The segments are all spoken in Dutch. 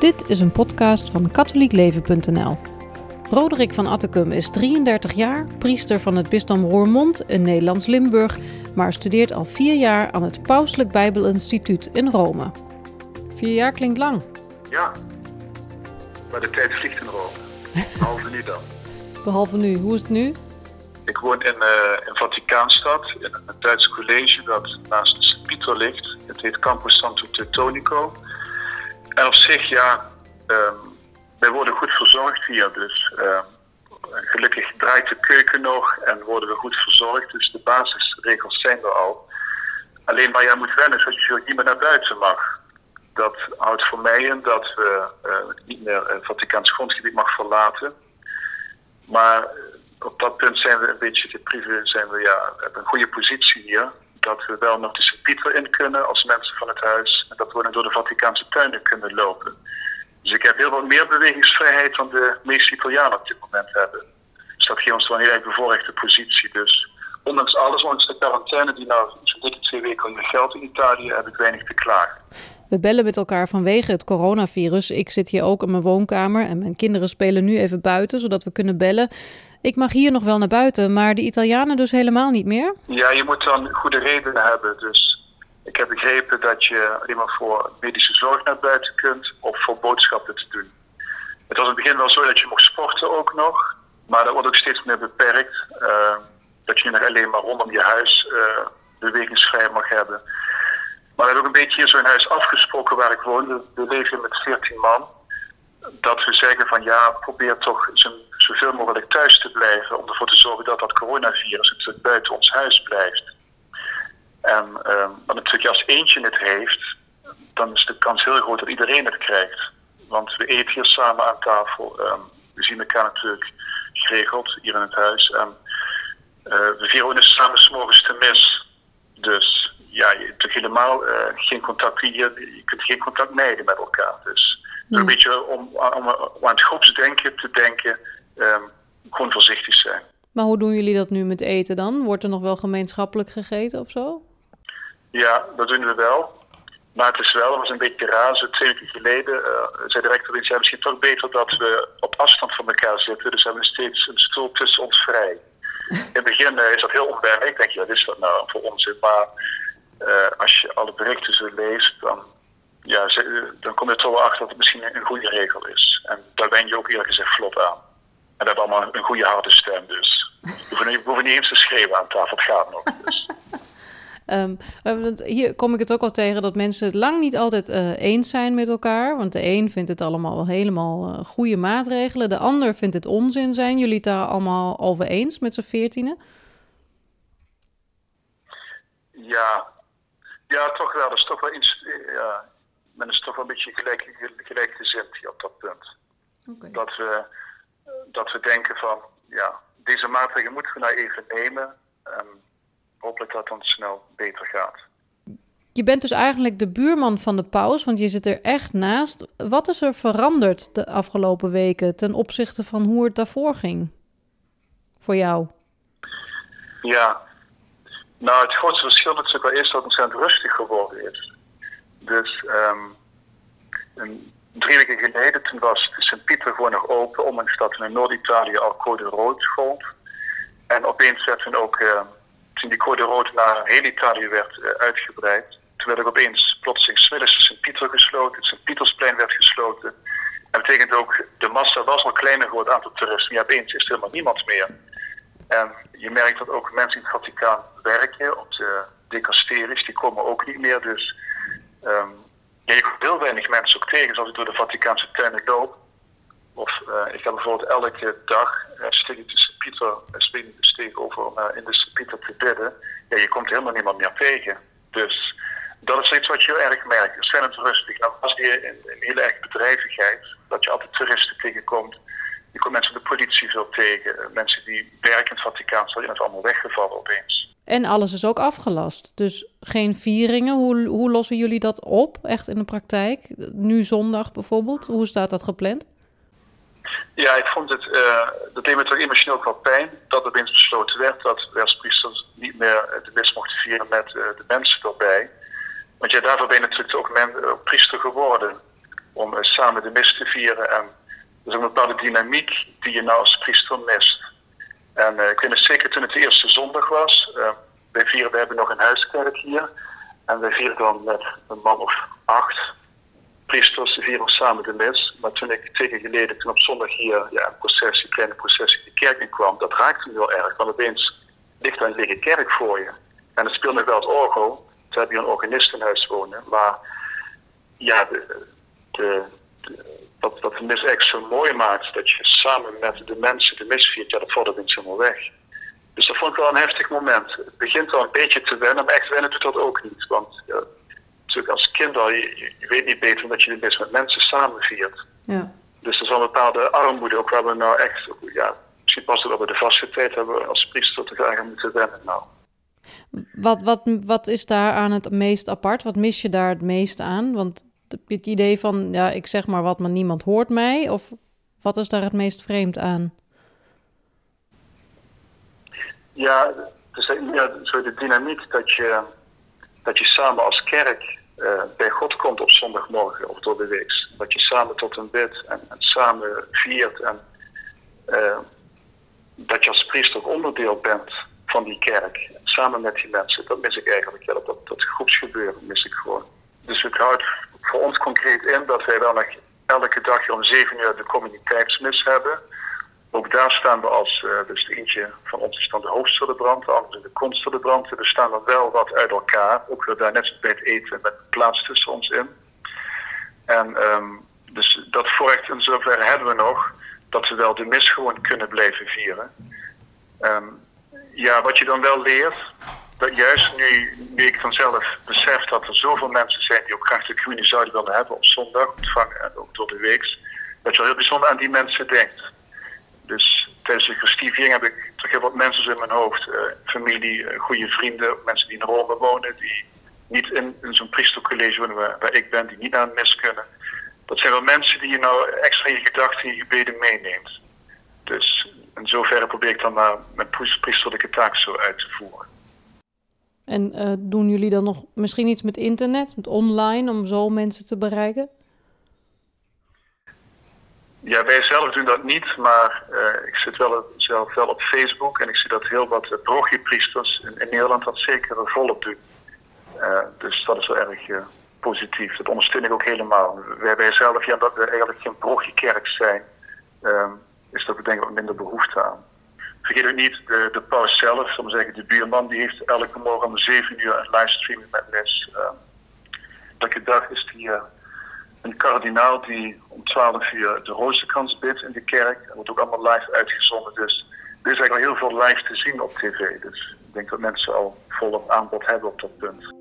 Dit is een podcast van katholiekleven.nl. Roderick van Attekum is 33 jaar, priester van het bisdom Roermond in Nederlands Limburg, maar studeert al vier jaar aan het Pauselijk Bijbelinstituut in Rome. Vier jaar klinkt lang. Ja, maar de tijd vliegt in Rome. Behalve nu dan. Behalve nu. Hoe is het nu? Ik woon in, uh, in Vaticaanstad, in een Duits college dat naast de Sint-Pieter ligt. Het heet Campus Santo Teutonico. En op zich, ja, um, wij worden goed verzorgd hier. Dus um, gelukkig draait de keuken nog en worden we goed verzorgd. Dus de basisregels zijn er al. Alleen waar jij moet wennen is dat je niet meer naar buiten mag. Dat houdt voor mij in dat we uh, niet meer het Vaticaans grondgebied mag verlaten. Maar op dat punt zijn we een beetje geprivé, zijn we ja, hebben een goede positie hier. Dat we wel nog de Sint-Pieter in kunnen als mensen van het huis. En dat we door de Vaticaanse tuinen kunnen lopen. Dus ik heb heel wat meer bewegingsvrijheid dan de meeste Italianen op dit moment hebben. Dus dat geeft ons wel een heel erg bevoorrechte positie. Dus ondanks alles, ondanks de quarantaine die nou zo'n dikke twee weken onder geldt in Italië, heb ik weinig te klagen. We bellen met elkaar vanwege het coronavirus. Ik zit hier ook in mijn woonkamer en mijn kinderen spelen nu even buiten, zodat we kunnen bellen. Ik mag hier nog wel naar buiten, maar de Italianen dus helemaal niet meer? Ja, je moet dan goede redenen hebben. Dus ik heb begrepen dat je alleen maar voor medische zorg naar buiten kunt of voor boodschappen te doen. Het was in het begin wel zo dat je mocht sporten ook nog, maar dat wordt ook steeds meer beperkt. Uh, dat je nog alleen maar rondom je huis uh, bewegingsvrij mag hebben. Maar we hebben ook een beetje hier zo'n huis afgesproken waar ik woon. We leven met 14 man. Dat we zeggen van ja, probeer toch zoveel mogelijk thuis te blijven. Om ervoor te zorgen dat dat coronavirus buiten ons huis blijft. En um, want natuurlijk als eentje het heeft, dan is de kans heel groot dat iedereen het krijgt. Want we eten hier samen aan tafel. Um, we zien elkaar natuurlijk geregeld hier in het huis. En uh, we vieren ook samen s'morgens te mis. Dus ja, je hebt helemaal uh, geen contact. Je, je kunt geen contact mijden met elkaar. Dus een beetje om, om, om, aan het groepsdenken te denken, um, gewoon voorzichtig zijn. Maar hoe doen jullie dat nu met eten dan? Wordt er nog wel gemeenschappelijk gegeten of zo? Ja, dat doen we wel. Maar het is wel, dat was een beetje raar, zo twee weken geleden uh, zei de rector iets, ja, misschien toch beter dat we op afstand van elkaar zitten. Dus we hebben steeds een stoel tussen ons vrij. In het begin uh, is dat heel onwennig. Ik denk, ja, wat is dat nou voor onzin? Maar als je alle berichten zo leest, dan, ja, dan kom je er toch wel achter dat het misschien een goede regel is. En daar ben je ook eerlijk gezegd vlot aan. En dat allemaal een goede harde stem, dus. We hoeven, niet, eens te schreeuwen aan tafel, het gaat nog. Dus. Um, hier kom ik het ook al tegen dat mensen het lang niet altijd uh, eens zijn met elkaar. Want de een vindt het allemaal helemaal uh, goede maatregelen. De ander vindt het onzin. Zijn jullie het daar allemaal over eens met z'n veertienen? Ja, ja, toch wel. Dat is toch wel iets, ja, men is toch wel een beetje gelijk, hier op dat punt. Okay. Dat, we, dat we denken van, ja, deze maatregelen moeten we nou even nemen. En hopelijk dat het dan snel beter gaat. Je bent dus eigenlijk de buurman van de paus, want je zit er echt naast. Wat is er veranderd de afgelopen weken ten opzichte van hoe het daarvoor ging? Voor jou? Ja, nou, het grootste verschil natuurlijk wel is dat het ontzettend rustig geworden is. Dus um, een, drie weken geleden, toen was Sint-Pieter gewoon nog open, ondanks dat in Noord-Italië al code rood gold. En opeens werd toen ook, uh, toen die code rood naar heel Italië werd uh, uitgebreid, toen werd ook opeens plotseling smiddags Sint-Pieter gesloten, het Sint-Pietersplein werd gesloten. En dat betekent ook, de massa was al kleiner geworden, het aantal toeristen. Ja, opeens is er helemaal niemand meer. En je merkt dat ook mensen in het Vaticaan werken, op de dicasteries, die komen ook niet meer. Dus ja, je komt heel weinig mensen ook tegen, zoals ik door de Vaticaanse tuinen loop. Of uh, ik ga bijvoorbeeld elke dag uh, steeg de Sint-Pieter steeg over om uh, in de Sint-Pieter te bidden. Ja, je komt helemaal niemand meer tegen. Dus dat is iets wat je heel erg merkt. Ontzettend rustig. Nou was hier in, in hele erg bedrijvigheid, dat je altijd toeristen tegenkomt. Je komt mensen de politie veel tegen. Mensen die werken in het Vaticaan zijn het allemaal weggevallen opeens. En alles is ook afgelast. Dus geen vieringen. Hoe, hoe lossen jullie dat op, echt in de praktijk? Nu zondag bijvoorbeeld. Hoe staat dat gepland? Ja, ik vond het, uh, dat deed me toch emotioneel ook wel pijn. Dat er opeens besloten werd dat priesters niet meer de mis mochten vieren met uh, de mensen erbij. Want ja, daarvoor ben je natuurlijk ook men, priester geworden om samen de mis te vieren. En is een bepaalde dynamiek die je nou als priester mist. En ik weet nog zeker toen het de eerste zondag was. wij vieren, we hebben nog een huiskerk hier. En wij vieren dan met een man of acht priesters vieren samen de mis. Maar toen ik twee keer geleden, toen op zondag hier ja, een processie, kleine processie de kerk in kwam, dat raakte me heel erg. Want opeens ligt er een lege kerk voor je. En het speelt nog wel het orgel. Toen heb je een organist in huis wonen. Maar ja, de, de, wat, wat de mis echt zo mooi maakt, dat je samen met de mensen de mis viert, ja, dat valt opeens helemaal weg. Dus dat vond ik wel een heftig moment. Het begint wel een beetje te wennen, maar echt wennen doet dat ook niet. Want ja, natuurlijk als kind al, je, je, weet niet beter dat je dit met mensen samen viert. Ja. Dus er is wel een bepaalde armoede, ook waar we nou echt, ja, misschien pas dat we de vaste tijd hebben als priester te graag moeten wennen nou. Wat, wat, wat is daar aan het meest apart? Wat mis je daar het meest aan? Want het idee van, ja, ik zeg maar wat, maar niemand hoort mij? Of wat is daar het meest vreemd aan? Ja, dus, ja zo de dynamiek dat je, dat je samen als kerk uh, bij God komt op zondagmorgen of door de week. Dat je samen tot een bid en, en samen viert en uh, dat je als priester onderdeel bent van die kerk. Samen met die mensen. Dat mis ik eigenlijk. Ja, dat, dat, groepsgebeuren mis ik gewoon. Dus voor ons concreet in dat wij wel nog elke dag om zeven uur de communiteitsmis hebben. Ook daar staan we als, uh, dus eentje van ons is dan de hoofdcelebrant, de andere de konstcelebrant. We staan dan wel wat uit elkaar, ook weer daar net bij het eten met plaats tussen ons in. En um, dus dat voorrecht in zoverre hebben we nog, dat we wel de mis gewoon kunnen blijven vieren. Um, ja, wat je dan wel leert, dat juist nu, ik vanzelf besef dat er zoveel mensen zijn die ook graag de groene zouden willen hebben op zondag ontvangen en ook door de week, dat je wel heel bijzonder aan die mensen denkt. Dus tijdens de gestiefing heb ik toch heel wat mensen in mijn hoofd. Uh, familie, uh, goede vrienden, mensen die in Rome wonen, die niet in, zo'n priestercollege wonen waar, ik ben, die niet naar een mis kunnen. Dat zijn wel mensen die je nou extra in je gedachten, in je gebeden meeneemt. Dus in zoverre probeer ik dan maar mijn priesterlijke taak zo uit te voeren. En uh, doen jullie dan nog misschien iets met internet, met online, om zo mensen te bereiken? Ja, wij zelf doen dat niet, maar uh, ik zit wel zelf wel op Facebook en ik zie dat heel wat uh, priesters in, in, Nederland dat zeker volop doen. Dus dat is wel erg positief. Dat ondersteun ik ook helemaal. Wij, wij zelf, ja, dat we eigenlijk geen brochiekerk zijn, ehm, is dat we denk ik wat minder behoefte aan. Vergeet ook niet, de, de paus zelf, zal zeggen, de buurman, die heeft elke morgen om 7 uur een livestreaming met les. Ehm, elke dag is die een kardinaal die om 12 uur de Rozenkrans bidt in de kerk. Dat wordt ook allemaal live uitgezonden. Dus er is eigenlijk al heel veel live te zien op tv. Dus ik denk dat mensen al volop aanbod hebben op dat punt.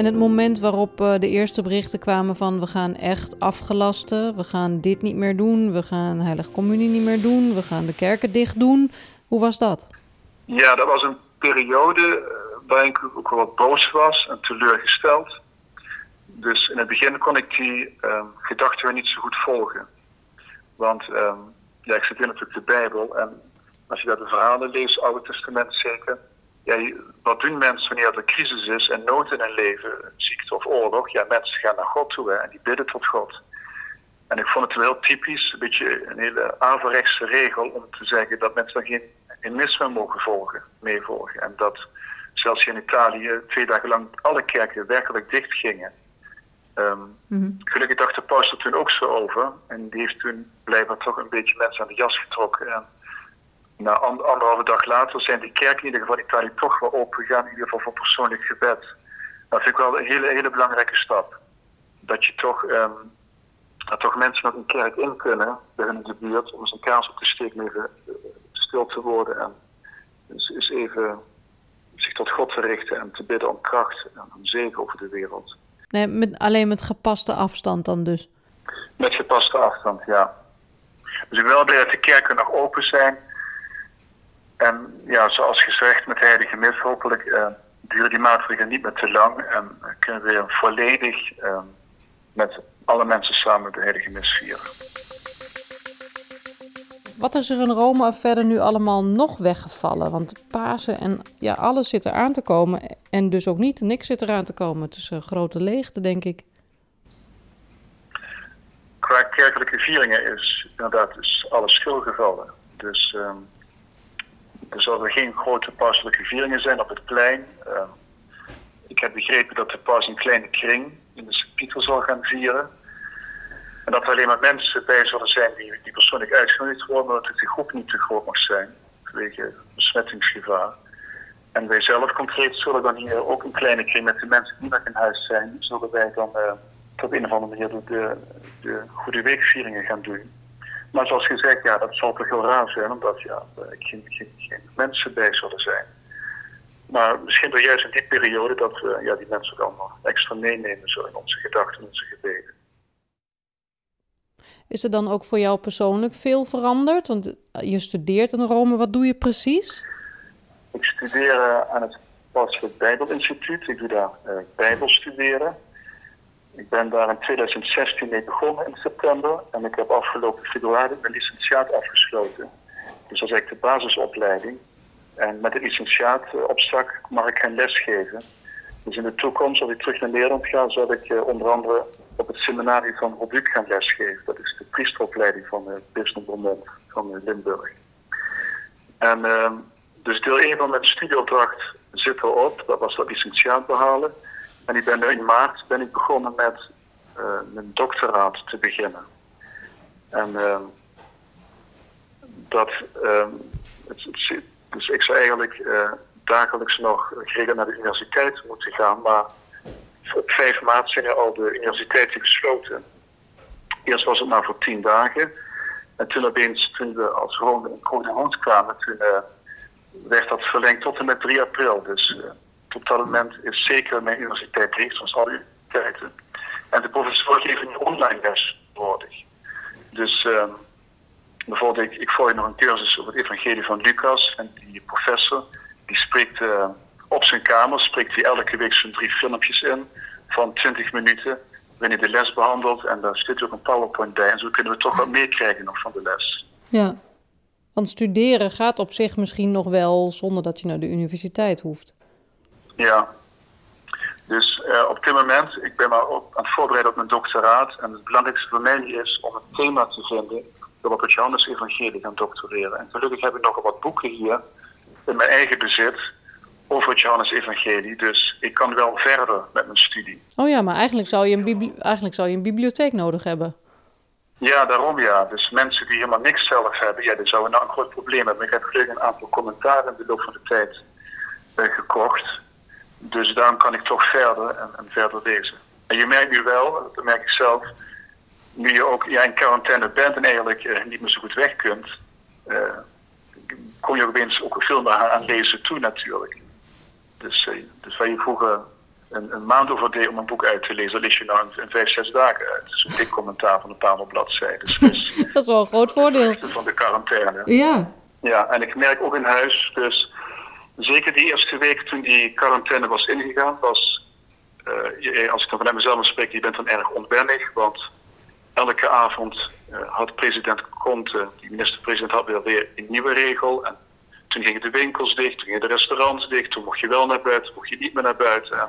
En het moment waarop eh, de eerste berichten kwamen van we gaan echt afgelasten, we gaan dit niet meer doen, we gaan heilige communie niet meer doen, we gaan de kerken dicht doen. Hoe was dat? Ja, dat was een periode eh, waarin ik ook wel wat boos was en teleurgesteld. Dus in het begin kon ik die um, gedachten weer niet zo goed volgen. Want um, ja, ik zit natuurlijk de Bijbel en als je daar de verhalen leest, Oude Testament zeker. Ja, wat doen mensen wanneer er crisis is en nood in hun leven, ziekte of oorlog? Ja, mensen gaan naar God toe hè, en die bidden tot God. En ik vond het wel heel typisch, een beetje een hele averechtse regel om te zeggen dat mensen dan geen in misma mogen volgen, meevolgen. En dat zelfs in Italië twee dagen lang alle kerken werkelijk dicht gingen. Um, Gelukkig dacht de paus er toen ook zo over. En die heeft toen blijkbaar toch een beetje mensen aan de jas getrokken. En na anderhalve dag later zijn die kerken in ieder geval in Italië toch wel open gegaan. In ieder geval voor persoonlijk gebed. Dat vind ik wel een hele, hele belangrijke stap. Dat je toch, um, dat toch mensen met een kerk in kunnen bij hun in de buurt om eens een kaas op te steken even stil te worden en dus is even zich tot God te richten en te bidden om kracht en om zegen over de wereld. Nee, met, alleen met gepaste afstand dan dus? Met gepaste afstand, ja. Dus ik wil dat de kerken nog open zijn. En ja, zoals gezegd, met Heilige Mis hopelijk eh, duren die maatregelen niet meer te lang. En kunnen we volledig eh, met alle mensen samen de Heilige Mis vieren. Wat is er in Rome verder nu allemaal nog weggevallen? Want Pasen en ja, alles zit er aan te komen. En dus ook niet, niks zit eraan te komen. Het is een grote leegte, denk ik. Qua kerkelijke vieringen is inderdaad is alles stilgevallen. Dus er zullen geen grote pauselijke vieringen zijn op het plein. Uh, ik heb begrepen dat de paus een kleine kring in de Sint-Pieter zal gaan vieren. En dat er alleen maar mensen bij zullen zijn die, die persoonlijk uitgenodigd worden, maar dat de groep niet te groot mag zijn vanwege besmettingsgevaar. En wij zelf concreet zullen dan hier ook een kleine kring met de mensen die nog in huis zijn, zullen wij dan uh, op een of andere manier de, de, de Goede Weekvieringen gaan doen. Maar zoals gezegd, ja, dat zal toch heel raar zijn, omdat ja, er geen, geen, geen mensen bij zullen zijn. Maar misschien door juist in die periode dat we ja, die mensen ook allemaal extra meenemen zo in onze gedachten en onze gebeden. Is er dan ook voor jou persoonlijk veel veranderd? Want je studeert in Rome, wat doe je precies? Ik studeer aan het Pastoraal Bijbelinstituut. Ik doe daar uh, Bijbel studeren. Ik ben daar in 2016 mee begonnen in september. En ik heb afgelopen februari mijn licentiaat afgesloten. Dus dat is eigenlijk de basisopleiding. En met de licentiaat uh, op zak mag ik geen les geven. Dus in de toekomst, als ik terug naar Nederland ga, zal ik onder andere op het seminarie van Robuc gaan lesgeven. Dat is de priesteropleiding van het Bisdom Vermont van Limburg. En uh, dus deel 1 van mijn studieopdracht zit erop. Dat was dat licentiaat behalen. En ik ben in maart ben ik begonnen met uh, mijn doctoraat te beginnen. En uh, dat, het, het, dus ik zou eigenlijk uh, dagelijks nog geregeld naar de universiteit moeten gaan, maar op 5 maart zijn er al de universiteiten gesloten. Eerst was het maar voor tien dagen. En toen opeens, toen we als Code Rond kwamen, toen uh, werd dat verlengd tot en met 3 april. Dus op dat moment is zeker mijn universiteit dicht, zoals alle universiteiten. En de professor geeft nu online les nodig. Dus uh, bijvoorbeeld, ik, ik volg nog een cursus over het evangelie van Lucas. En die professor, die spreekt op zijn kamer, spreekt hij elke week zo'n drie filmpjes in van 20 minuten hij de les behandelt. En daar zit ook een PowerPoint bij. En zo kunnen we toch wat meekrijgen nog van de les. Ja, want studeren gaat op zich misschien nog wel zonder dat je naar de universiteit hoeft. Ja, dus uh, op dit moment, ik ben maar op, aan het voorbereiden op mijn doctoraat. En het belangrijkste voor mij is om een thema te vinden waarop het Johannes Evangelie gaan doctoreren. En gelukkig heb ik nog wat boeken hier in mijn eigen bezit over het Johannes Evangelie. Dus ik kan wel verder met mijn studie. Oh ja, maar eigenlijk zou je een, eigenlijk zou je een bibliotheek nodig hebben. Ja, daarom ja. Dus mensen die helemaal niks zelf hebben, ja, die zouden nou een groot probleem hebben. Ik heb gelukkig een aantal commentaren in de loop van de tijd uh, gekocht. Dus daarom kan ik toch verder en, en, verder lezen. En je merkt nu wel, dat merk ik zelf, nu je ook ja, in quarantaine bent en eigenlijk uh, niet meer zo goed weg kunt, uh, kom je opeens ook veel meer aan lezen toe natuurlijk. Dus, uh, dus waar je vroeger een, een, maand over deed om een boek uit te lezen, lees je nou in, vijf, zes dagen uit. Dus een dik commentaar van een paar bladzijden. Dus, dat is wel een groot voordeel. Van de quarantaine. Ja. Ja, en ik merk ook in huis, dus zeker die eerste week toen die quarantaine was ingegaan, was, uh, als ik dan vanuit mezelf spreek, je bent dan erg onwennig, want elke avond uh, had president Conte, die minister-president, had weer, weer een nieuwe regel. En toen gingen de winkels dicht, toen gingen de restaurants dicht, toen mocht je wel naar buiten, mocht je niet meer naar buiten.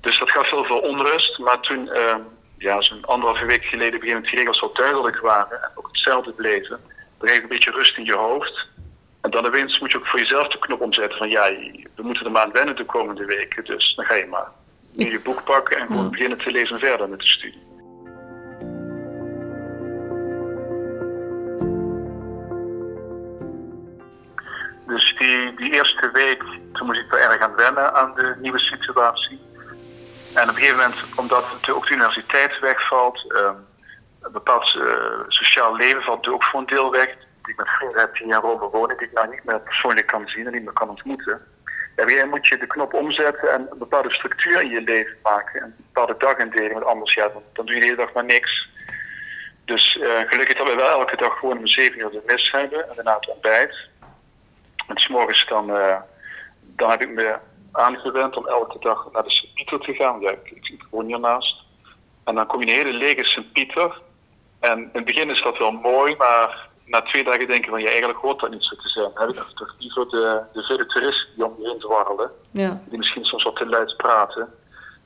Dus dat gaf heel veel onrust. Maar toen, uh, ja, zo'n anderhalve week geleden, begin die regels zo duidelijk waren en ook hetzelfde bleven, je een beetje rust in je hoofd. En dan opeens moet je ook voor jezelf de knop omzetten van ja, we moeten er maar aan wennen de komende weken. Dus dan ga je maar nu je boek pakken en gewoon beginnen te lezen verder met de studie. Dus die, die eerste week, toen moest ik wel erg aan wennen aan de nieuwe situatie. En op een gegeven moment, omdat de, ook de universiteit wegvalt, um, een bepaald uh, sociaal leven valt ook voor een deel weg. Die ik met vrienden heb die in Rome wonen, die ik nou niet meer persoonlijk kan zien en niet meer kan ontmoeten. Ja, jij moet je de knop omzetten en een bepaalde structuur in je leven maken. En een bepaalde dagindeling, want anders ja, dan, dan doe je de hele dag maar niks. Dus uh, gelukkig dat we wel elke dag gewoon om zeven uur de mis hebben en daarna het ontbijt. En s'morgens dan, uh, dan heb ik me aangewend om elke dag naar de Sint-Pieter te gaan. Ja, ik, ik, ik woon hiernaast. En dan kom je een hele lege Sint-Pieter. En in het begin is dat wel mooi, maar na twee dagen denken van, ja, eigenlijk hoort dat niet zo te zijn. Heb ik toch liever de, de vele toeristen die om je heen dwarrelen, ja. die misschien soms wat te luid praten.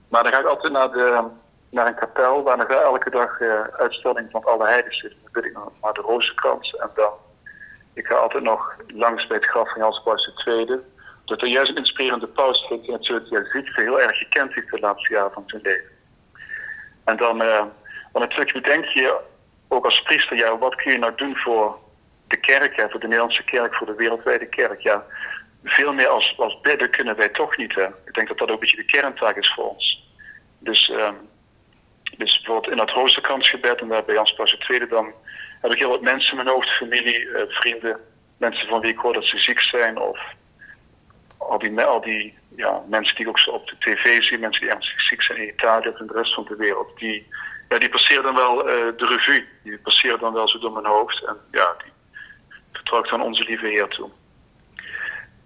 Maar dan ga ik altijd naar, de, naar een kapel, waar nog wel elke dag uh, uitstelling van alle heiden zit. Dan bid ik naar de Rozenkrans en dan, ik ga altijd nog langs bij het graf van Jans Paus II. Dat er juist een inspirerende paus vindt die natuurlijk ja, ziet heel erg gekend heeft de laatste jaren van zijn leven. En dan, uh, want natuurlijk bedenk je ook als priester, ja, wat kun je nou doen voor de kerk, ja, voor de Nederlandse kerk, voor de wereldwijde kerk? Ja, veel meer als, als bidden kunnen wij toch niet. Hè? Ik denk dat dat ook een beetje de kerntaak is voor ons. Dus, um, dus bijvoorbeeld in dat Rozenkransgebed en daar bij Jans Paus II, dan heb ik heel wat mensen in mijn hoofd, familie, uh, vrienden, mensen van wie ik hoor dat ze ziek zijn of al die, al die ja, mensen die ik ook zo op de tv zie, mensen die ernstig ziek zijn in Italië of in de rest van de wereld, die, ja, die passeren dan wel uh, de revue. Die passeren dan wel zo door mijn hoofd. En ja, die vertrouw ik dan onze lieve Heer toe.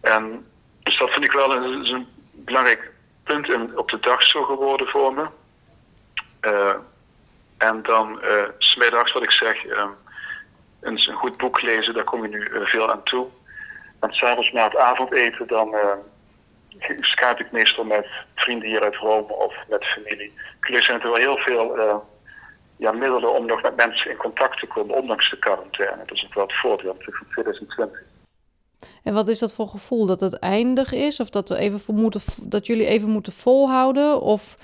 En dus dat vind ik wel een, een belangrijk punt op de dag zo geworden voor me. Uh, en dan uh, smiddags, wat ik zeg, uh, een, een, goed boek lezen, daar kom je nu veel aan toe. En s'avonds na het avondeten, dan skype ik meestal met vrienden hier uit Rome of met familie. Er zijn er wel heel veel ja, middelen om nog met mensen in contact te komen, ondanks de quarantaine. Dat is ook wel het voordeel van 2020. En wat is dat voor gevoel? Dat het eindig is? Of dat, we even moeten, dat jullie even moeten volhouden? Of,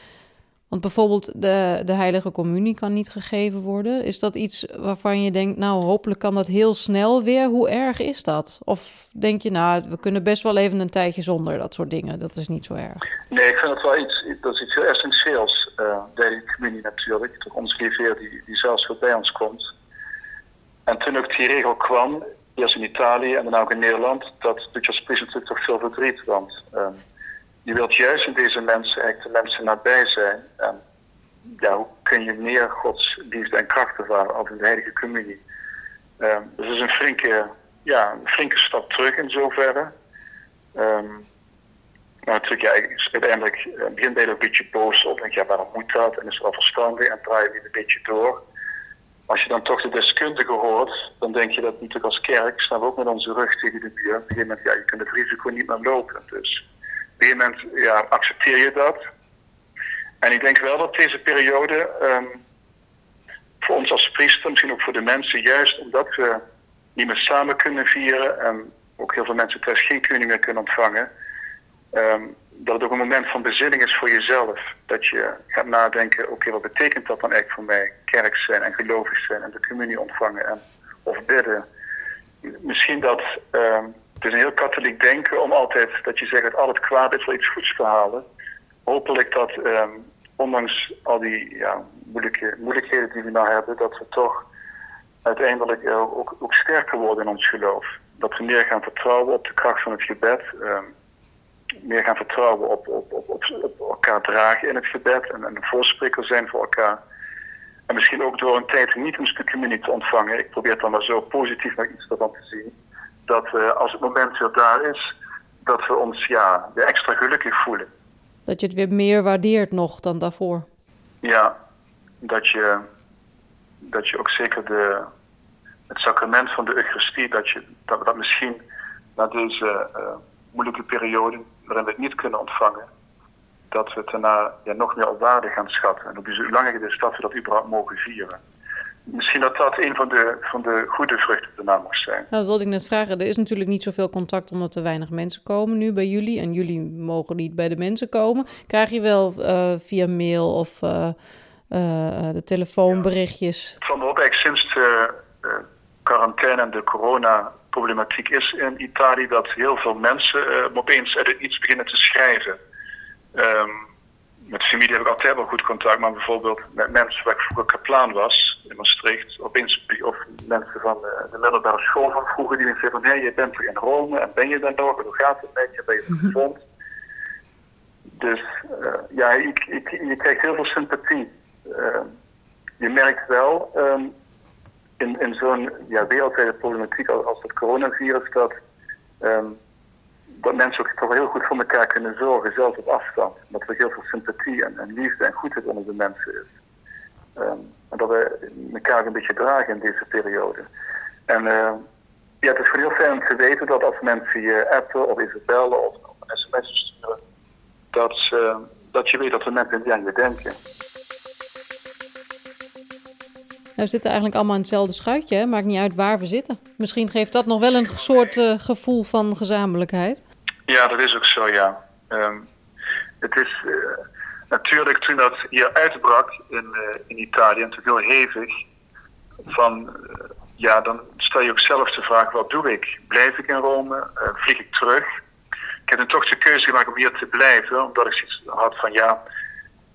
want bijvoorbeeld de, de heilige communie kan niet gegeven worden. Is dat iets waarvan je denkt, nou hopelijk kan dat heel snel weer. Hoe erg is dat? Of denk je, nou we kunnen best wel even een tijdje zonder dat soort dingen. Dat is niet zo erg. Nee, ik vind het wel iets, dat is iets heel essentieels. Uh, de heilige communie natuurlijk. Toch ons lieve die, die zelfs weer bij ons komt. En toen ook die regel kwam, eerst in Italië en dan ook in Nederland, dat doet je als priester natuurlijk toch veel verdriet. Want um, je wilt juist in deze mensen eigenlijk de mensen nabij zijn. En ja, hoe kun je meer Gods liefde en kracht ervaren als in de Heilige Communie? Um, dus het is een flinke, ja, een flinke stap terug in zoverre. Um, maar natuurlijk, ja, uiteindelijk uh, begin ben je een beetje boos op. Denk, ja, waarom moet dat? En is het wel verstandig? En draai je weer een beetje door als je dan toch de deskundige hoort, dan denk je dat natuurlijk als kerk staan we ook met onze rug tegen de muur. Op een gegeven moment, ja, je kunt het risico niet meer lopen. Dus op ja, accepteer je dat. En ik denk wel dat deze periode um, voor ons als priester, misschien ook voor de mensen, juist omdat we niet meer samen kunnen vieren en ook heel veel mensen thuis geen communie meer kunnen ontvangen, um, dat het ook een moment van bezinning is voor jezelf. Dat je gaat nadenken, oké, wat betekent dat dan eigenlijk voor mij? Kerk zijn en gelovig zijn en de communie ontvangen en, of bidden. Misschien dat, uh, het is een heel katholiek denken om altijd, dat je zegt dat al het kwaad is wel iets goeds te halen. Hopelijk dat, um, ondanks al die ja, moeilijke, moeilijkheden die we nou hebben, dat we toch uiteindelijk uh, ook, ook sterker worden in ons geloof. Dat we meer gaan vertrouwen op de kracht van het gebed. Um, meer gaan vertrouwen op, op, op, elkaar dragen in het gebed en, een voorspreker zijn voor elkaar. En misschien ook door een tijd niet een stukje communie te ontvangen. Ik probeer dan maar zo positief naar iets ervan te zien. Dat we als het moment weer daar is, dat we ons ja, weer extra gelukkig voelen. Dat je het weer meer waardeert nog dan daarvoor. Ja, dat je, dat je ook zeker de, het sacrament van de Eucharistie, dat, je, dat we dat misschien na deze uh, moeilijke periode waarin we het niet kunnen ontvangen, dat we het daarna ja, nog meer op waarde gaan schatten. En hoe langer het is dat we dat überhaupt mogen vieren. Misschien dat dat een van de, van de goede vruchten daarna mag zijn. Nou, dat wilde ik net vragen. Er is natuurlijk niet zoveel contact omdat er weinig mensen komen nu bij jullie. En jullie mogen niet bij de mensen komen. Krijg je wel uh, via mail of uh, uh, de telefoonberichtjes? Ja. Van op, sinds de quarantaine en de corona problematiek is in Italië dat heel veel mensen opeens iets beginnen te schrijven. Um, met familie heb ik altijd wel goed contact, maar bijvoorbeeld met mensen waar ik vroeger kaplaan was in Maastricht, opeens, of mensen van de, de middelbare school van vroeger, die zeggen van hé, hey, je bent toch in Rome en ben je daar nog, hoe gaat het met je, ben je mhm. gezond? Dus uh, ja, ik, ik, je krijgt heel veel sympathie. Uh, je merkt wel um, in, in zo'n ja, wereldwijde problematiek als, als het coronavirus, dat, um, dat mensen ook toch heel goed voor elkaar kunnen zorgen, zelfs op afstand. Dat er heel veel sympathie en, en liefde en goedheid onder de mensen is. Um, en dat we elkaar een beetje dragen in deze periode. En uh, ja, het is gewoon heel fijn om te weten dat als mensen je appen of even bellen of, of een sms sturen, dat, dat je weet dat de mensen die aan je denken. we zitten eigenlijk allemaal in hetzelfde schuitje. Hè? Maakt niet uit waar we zitten. Misschien geeft dat nog wel een soort uh, gevoel van gezamenlijkheid. Ja, dat is ook zo, ja. Um, het is uh, natuurlijk toen dat hier uitbrak in, uh, in Italië, en heel hevig, van ja, dan stel je ook zelf de vraag: wat doe ik? Blijf ik in Rome? vlieg ik terug? Ik heb dan toch de keuze gemaakt om hier te blijven, omdat ik zoiets had van ja,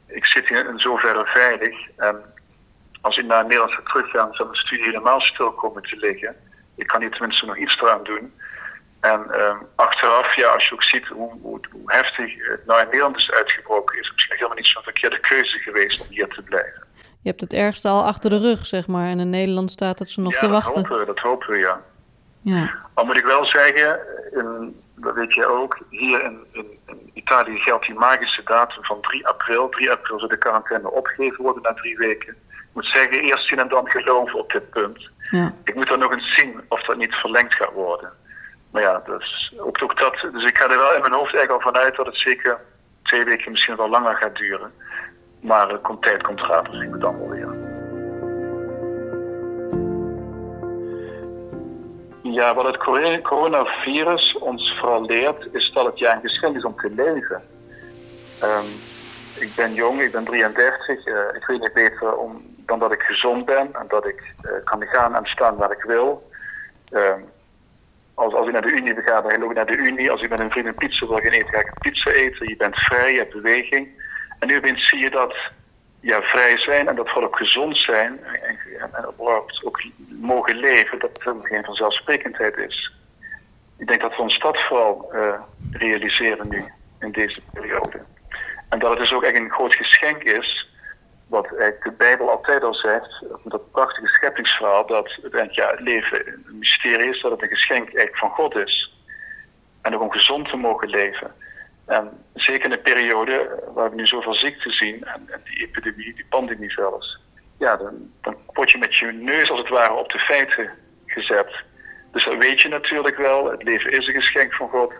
ik zit hier in zoverre veilig. En als ik naar Nederland zou teruggaan, zou mijn studie helemaal stil komen te liggen. Ik kan hier tenminste nog iets eraan doen. En uh, achteraf, ja, als je ook ziet hoe, hoe, hoe, heftig het nou in Nederland is uitgebroken, is het misschien helemaal niet zo'n verkeerde keuze geweest om hier te blijven. Je hebt het ergste al achter de rug, zeg maar. En in Nederland staat het ze nog te wachten. Dat hopen we, dat hopen we, ja. ja. Al moet ik wel zeggen, in, dat weet je ook, hier in, in, in, Italië geldt die magische datum van 3 april. 3 april zou de quarantaine opgegeven worden na drie weken moet zeggen, eerst zien en dan geloven op dit punt. Ja. Ik moet dan nog eens zien of dat niet verlengd gaat worden. Maar ja, dus ook, ook dat, dus ik ga er wel in mijn hoofd eigenlijk al vanuit dat het zeker twee weken misschien wel langer gaat duren. Maar komt tijd, komt raad, ik moet dan wel weer. Ja, wat het coronavirus ons vooral leert, is dat het ja een geschenk is om te leven. Um, ik ben jong, ik ben 33. Uh, ik weet niet beter om, dan dat ik gezond ben en dat ik uh, kan gaan en staan waar ik wil. Uh, als, als ik naar de Unie ga, dan loop naar de Unie. Als ik met een vriend een pizza wil gaan eten, ga ik pizza eten. Je bent vrij, je hebt beweging. En nu opeens zie je dat ja, vrij zijn en dat vooral ook gezond zijn en, en, en ook mogen leven, dat het geen vanzelfsprekendheid is. Ik denk dat we ons dat vooral uh, realiseren nu, in deze periode. En dat het dus ook echt een groot geschenk is, wat de Bijbel altijd al zegt, dat prachtige scheppingsverhaal, dat het, ja, het leven een mysterie is, dat het een geschenk eigenlijk van God is. En ook om gezond te mogen leven. En zeker in een periode waar we nu zoveel ziekte zien, en, en die epidemie, die pandemie zelfs, ja, dan, dan word je met je neus als het ware op de feiten gezet. Dus dat weet je natuurlijk wel, het leven is een geschenk van God.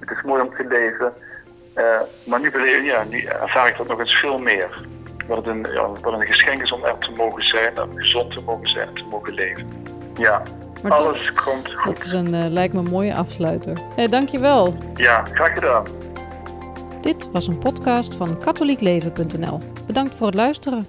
Het is mooi om te leven. Uh, maar nu, ja, nu ervaar ik dat nog eens veel meer. Wat een, ja, wat een geschenk is om er te mogen zijn, om gezond te mogen zijn en te mogen leven. Ja, maar alles komt goed. Dat is een, uh, lijkt me een mooie afsluiter. Hey, dankjewel. Ja, graag gedaan. Dit was een podcast van katholiekleven.nl. Bedankt voor het luisteren.